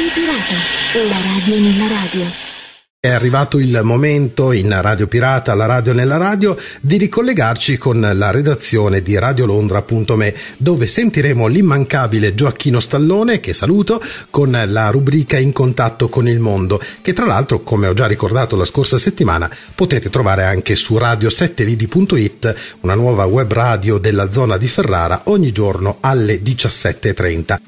Radio Pirata, la radio nella radio. È arrivato il momento in Radio Pirata, la radio nella radio, di ricollegarci con la redazione di radiolondra.me dove sentiremo l'immancabile Gioacchino Stallone, che saluto, con la rubrica In contatto con il mondo, che tra l'altro, come ho già ricordato la scorsa settimana, potete trovare anche su radio7lidi.it, una nuova web radio della zona di Ferrara, ogni giorno alle 17.30.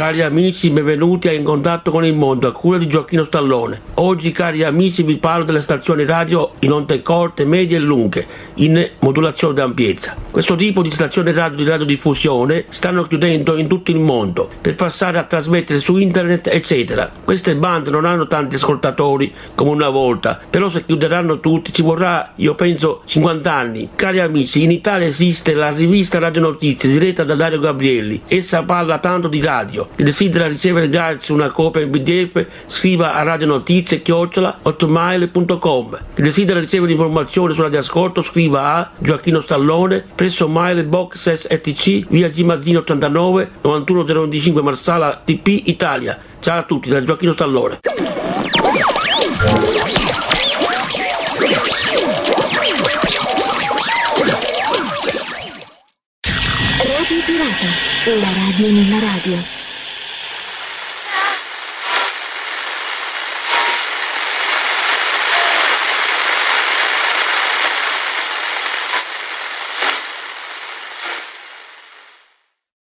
Cari amici, benvenuti a In contatto con il mondo, a cura di Gioacchino Stallone. Oggi, cari amici, vi parlo delle stazioni radio in onde corte, medie e lunghe, in modulazione d'ampiezza. Questo tipo di stazioni radio di radiodiffusione stanno chiudendo in tutto il mondo per passare a trasmettere su internet, eccetera. Queste bande non hanno tanti ascoltatori come una volta, però se chiuderanno tutti ci vorrà, io penso, 50 anni. Cari amici, in Italia esiste la rivista Radio Notizie diretta da Dario Gabrielli. Essa parla tanto di radio chi desidera ricevere gratis una copia in PDF scriva a radionotizie chiocciola 8mail.com. Chi desidera ricevere informazioni sulla ascolto scriva a Gioacchino Stallone presso Mail Box STC via G Mazzino 89 91025 Marsala TP Italia. Ciao a tutti da Gioacchino Stallone. Radio Pirata, la radio nella radio.